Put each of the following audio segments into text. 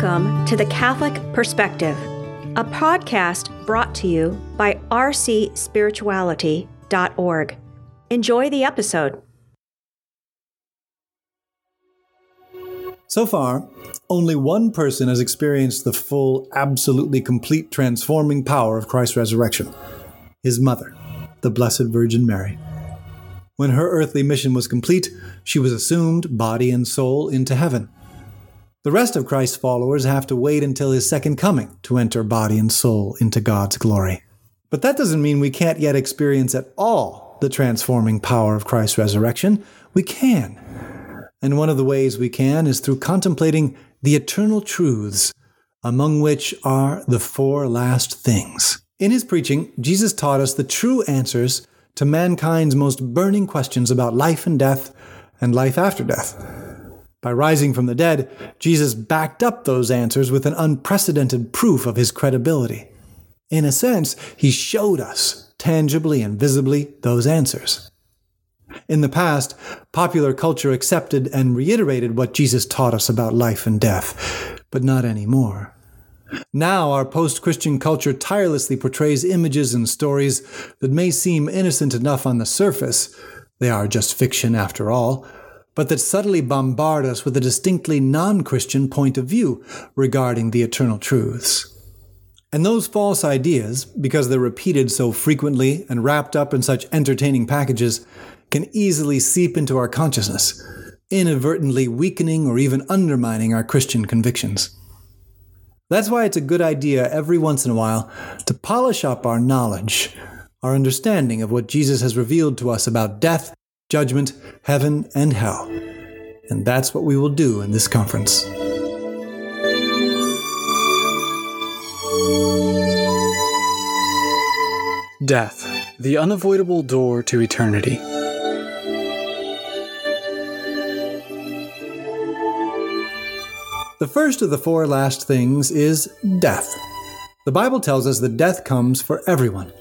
Welcome to the Catholic Perspective, a podcast brought to you by rcspirituality.org. Enjoy the episode. So far, only one person has experienced the full, absolutely complete transforming power of Christ's resurrection his mother, the Blessed Virgin Mary. When her earthly mission was complete, she was assumed, body and soul, into heaven. The rest of Christ's followers have to wait until his second coming to enter body and soul into God's glory. But that doesn't mean we can't yet experience at all the transforming power of Christ's resurrection. We can. And one of the ways we can is through contemplating the eternal truths, among which are the four last things. In his preaching, Jesus taught us the true answers to mankind's most burning questions about life and death and life after death. By rising from the dead, Jesus backed up those answers with an unprecedented proof of his credibility. In a sense, he showed us, tangibly and visibly, those answers. In the past, popular culture accepted and reiterated what Jesus taught us about life and death, but not anymore. Now, our post Christian culture tirelessly portrays images and stories that may seem innocent enough on the surface, they are just fiction after all, but that subtly bombard us with a distinctly non Christian point of view regarding the eternal truths. And those false ideas, because they're repeated so frequently and wrapped up in such entertaining packages, can easily seep into our consciousness, inadvertently weakening or even undermining our Christian convictions. That's why it's a good idea every once in a while to polish up our knowledge, our understanding of what Jesus has revealed to us about death judgment, heaven, and hell. And that's what we will do in this conference. Death, the unavoidable door to eternity. The first of the four last things is death. The Bible tells us that death comes for everyone,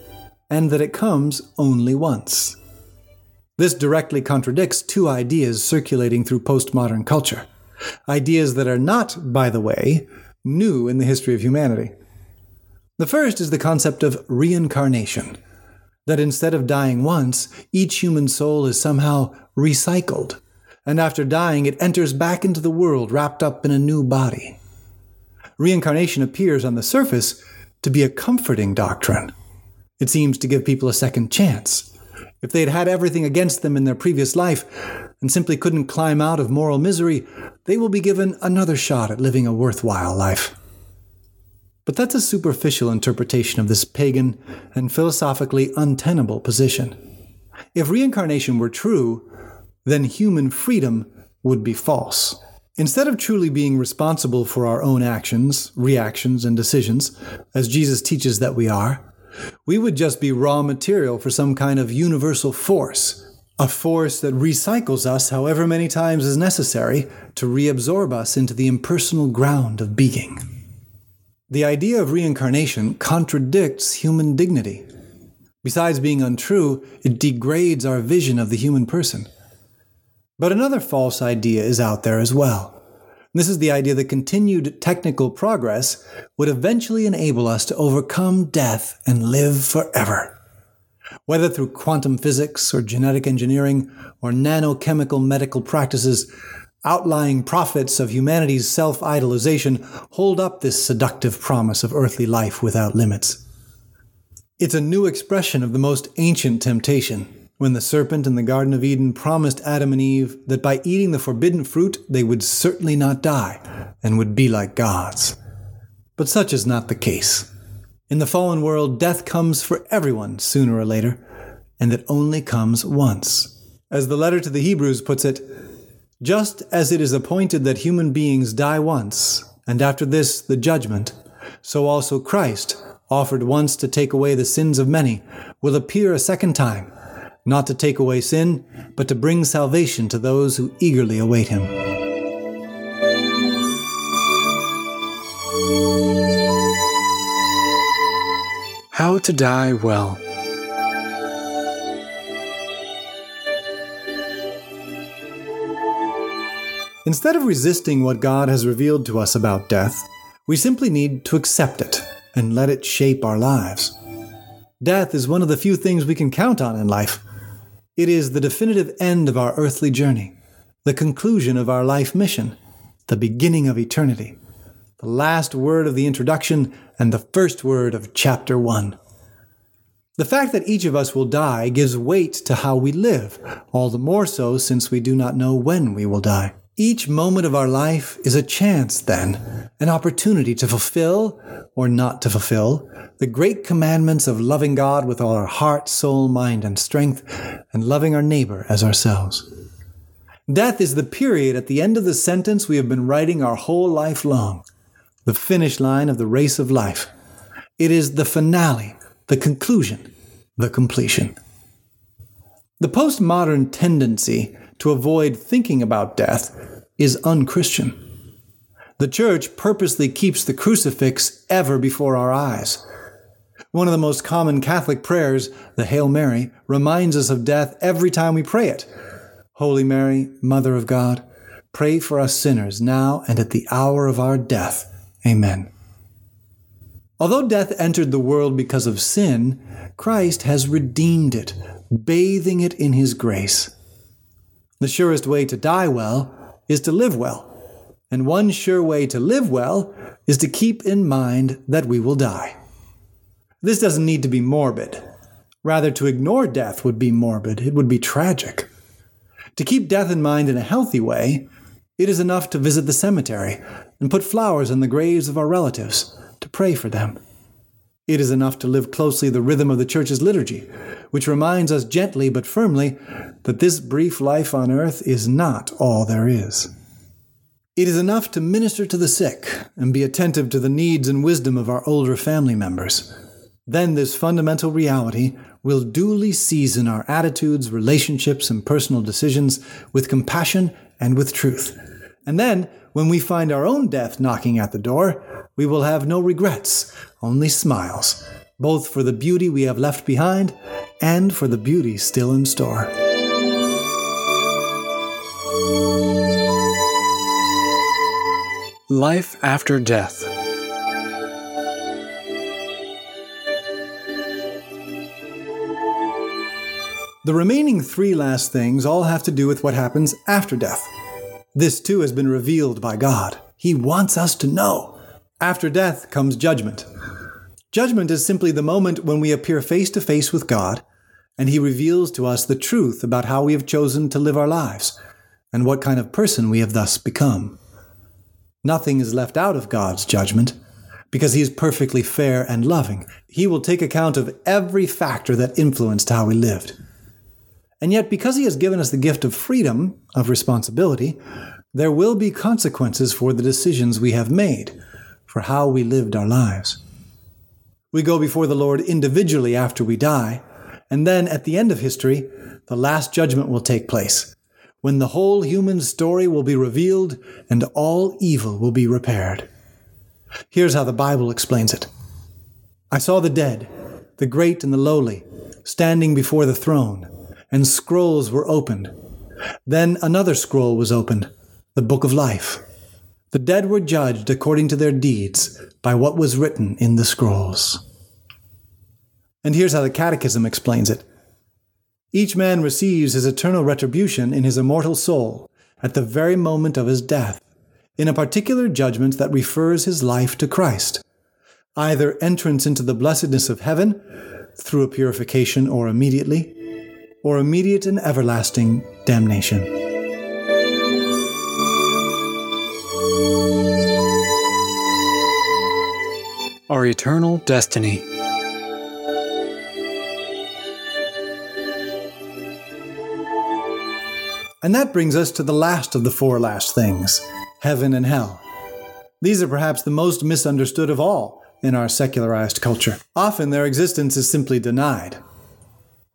and that it comes only once. This directly contradicts two ideas circulating through postmodern culture. Ideas that are not, by the way, new in the history of humanity. The first is the concept of reincarnation, that instead of dying once, each human soul is somehow recycled, and after dying, it enters back into the world wrapped up in a new body. Reincarnation appears on the surface to be a comforting doctrine. It seems to give people a second chance, if they had had everything against them in their previous life and simply couldn't climb out of moral misery, they will be given another shot at living a worthwhile life. But that's a superficial interpretation of this pagan and philosophically untenable position. If reincarnation were true, then human freedom would be false. Instead of truly being responsible for our own actions, reactions, and decisions, as Jesus teaches that we are, we would just be raw material for some kind of universal force, a force that recycles us however many times is necessary to reabsorb us into the impersonal ground of being. The idea of reincarnation contradicts human dignity. Besides being untrue, it degrades our vision of the human person. But another false idea is out there as well. This is the idea that continued technical progress would eventually enable us to overcome death and live forever. Whether through quantum physics or genetic engineering or nanochemical medical practices, outlying prophets of humanity's self idolization hold up this seductive promise of earthly life without limits. It's a new expression of the most ancient temptation when the serpent in the Garden of Eden promised Adam and Eve that by eating the forbidden fruit they would certainly not die and would be like gods. But such is not the case. In the fallen world, death comes for everyone sooner or later, and it only comes once. As the letter to the Hebrews puts it, just as it is appointed that human beings die once, and after this the judgment, so also Christ, offered once to take away the sins of many, will appear a second time not to take away sin, but to bring salvation to those who eagerly await him. How to Die Well. Instead of resisting what God has revealed to us about death, we simply need to accept it and let it shape our lives. Death is one of the few things we can count on in life. It is the definitive end of our earthly journey, the conclusion of our life mission, the beginning of eternity, the last word of the introduction, and the first word of chapter 1. The fact that each of us will die gives weight to how we live, all the more so since we do not know when we will die. Each moment of our life is a chance, then, an opportunity to fulfill, or not to fulfill, the great commandments of loving God with all our heart, soul, mind, and strength, and loving our neighbor as ourselves. Death is the period at the end of the sentence we have been writing our whole life long, the finish line of the race of life. It is the finale the conclusion, the completion. The postmodern tendency to avoid thinking about death is unchristian. The church purposely keeps the crucifix ever before our eyes. One of the most common Catholic prayers, the Hail Mary, reminds us of death every time we pray it. Holy Mary, Mother of God, pray for us sinners now and at the hour of our death. Amen. Although death entered the world because of sin, Christ has redeemed it, bathing it in his grace. The surest way to die well is to live well. And one sure way to live well is to keep in mind that we will die. This doesn't need to be morbid. Rather, to ignore death would be morbid, it would be tragic. To keep death in mind in a healthy way, it is enough to visit the cemetery and put flowers on the graves of our relatives to pray for them. It is enough to live closely the rhythm of the Church's liturgy, which reminds us gently but firmly that this brief life on earth is not all there is. It is enough to minister to the sick and be attentive to the needs and wisdom of our older family members. Then this fundamental reality will duly season our attitudes, relationships, and personal decisions with compassion and with truth. And then, when we find our own death knocking at the door, we will have no regrets, only smiles, both for the beauty we have left behind and for the beauty still in store. Life after death. The remaining three last things all have to do with what happens after death. This too has been revealed by God. He wants us to know. After death comes judgment. Judgment is simply the moment when we appear face to face with God and He reveals to us the truth about how we have chosen to live our lives and what kind of person we have thus become. Nothing is left out of God's judgment because He is perfectly fair and loving. He will take account of every factor that influenced how we lived. And yet, because He has given us the gift of freedom, of responsibility, there will be consequences for the decisions we have made, for how we lived our lives. We go before the Lord individually after we die, and then at the end of history, the last judgment will take place, when the whole human story will be revealed and all evil will be repaired. Here's how the Bible explains it I saw the dead, the great and the lowly, standing before the throne and scrolls were opened. Then another scroll was opened, the book of life. The dead were judged according to their deeds by what was written in the scrolls. And here's how the Catechism explains it Each man receives his eternal retribution in his immortal soul at the very moment of his death, in a particular judgment that refers his life to Christ, either entrance into the blessedness of heaven through a purification or immediately, or immediate and everlasting damnation. Our eternal destiny. And that brings us to the last of the four last things heaven and hell. These are perhaps the most misunderstood of all in our secularized culture. Often their existence is simply denied.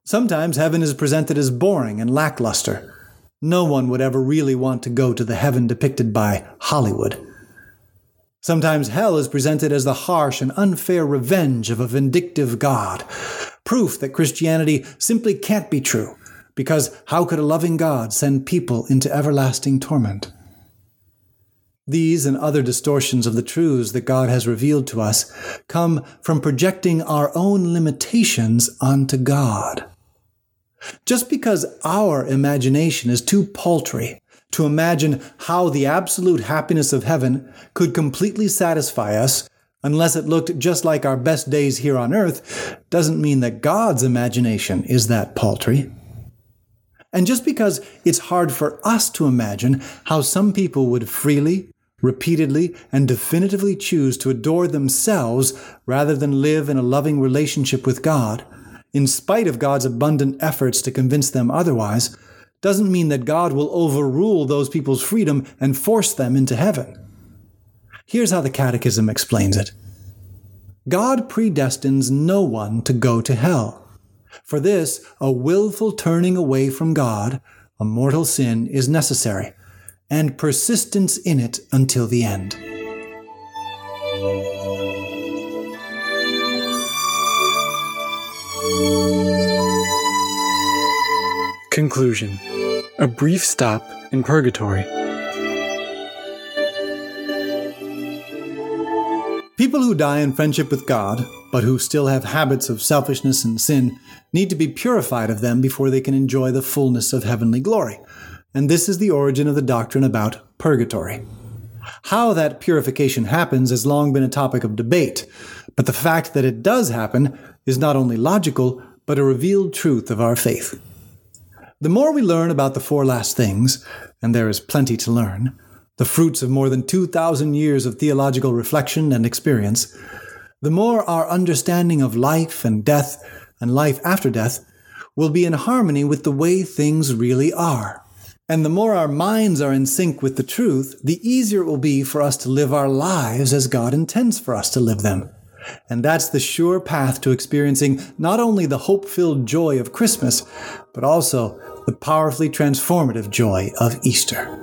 Sometimes heaven is presented as boring and lackluster. No one would ever really want to go to the heaven depicted by Hollywood. Sometimes hell is presented as the harsh and unfair revenge of a vindictive God, proof that Christianity simply can't be true, because how could a loving God send people into everlasting torment? These and other distortions of the truths that God has revealed to us come from projecting our own limitations onto God. Just because our imagination is too paltry to imagine how the absolute happiness of heaven could completely satisfy us unless it looked just like our best days here on earth, doesn't mean that God's imagination is that paltry. And just because it's hard for us to imagine how some people would freely, repeatedly, and definitively choose to adore themselves rather than live in a loving relationship with God, in spite of God's abundant efforts to convince them otherwise, doesn't mean that God will overrule those people's freedom and force them into heaven. Here's how the Catechism explains it God predestines no one to go to hell. For this, a willful turning away from God, a mortal sin, is necessary, and persistence in it until the end. Conclusion A brief stop in purgatory. People who die in friendship with God, but who still have habits of selfishness and sin, need to be purified of them before they can enjoy the fullness of heavenly glory. And this is the origin of the doctrine about purgatory. How that purification happens has long been a topic of debate, but the fact that it does happen is not only logical, but a revealed truth of our faith. The more we learn about the four last things, and there is plenty to learn, the fruits of more than 2,000 years of theological reflection and experience, the more our understanding of life and death and life after death will be in harmony with the way things really are. And the more our minds are in sync with the truth, the easier it will be for us to live our lives as God intends for us to live them. And that's the sure path to experiencing not only the hope filled joy of Christmas, but also the powerfully transformative joy of Easter.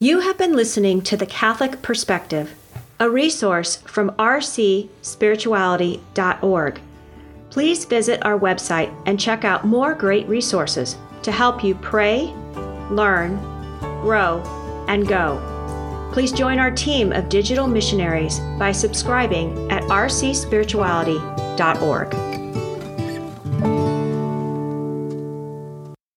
You have been listening to The Catholic Perspective, a resource from rcspirituality.org. Please visit our website and check out more great resources to help you pray, learn, grow, and go. Please join our team of digital missionaries by subscribing at rcspirituality.org.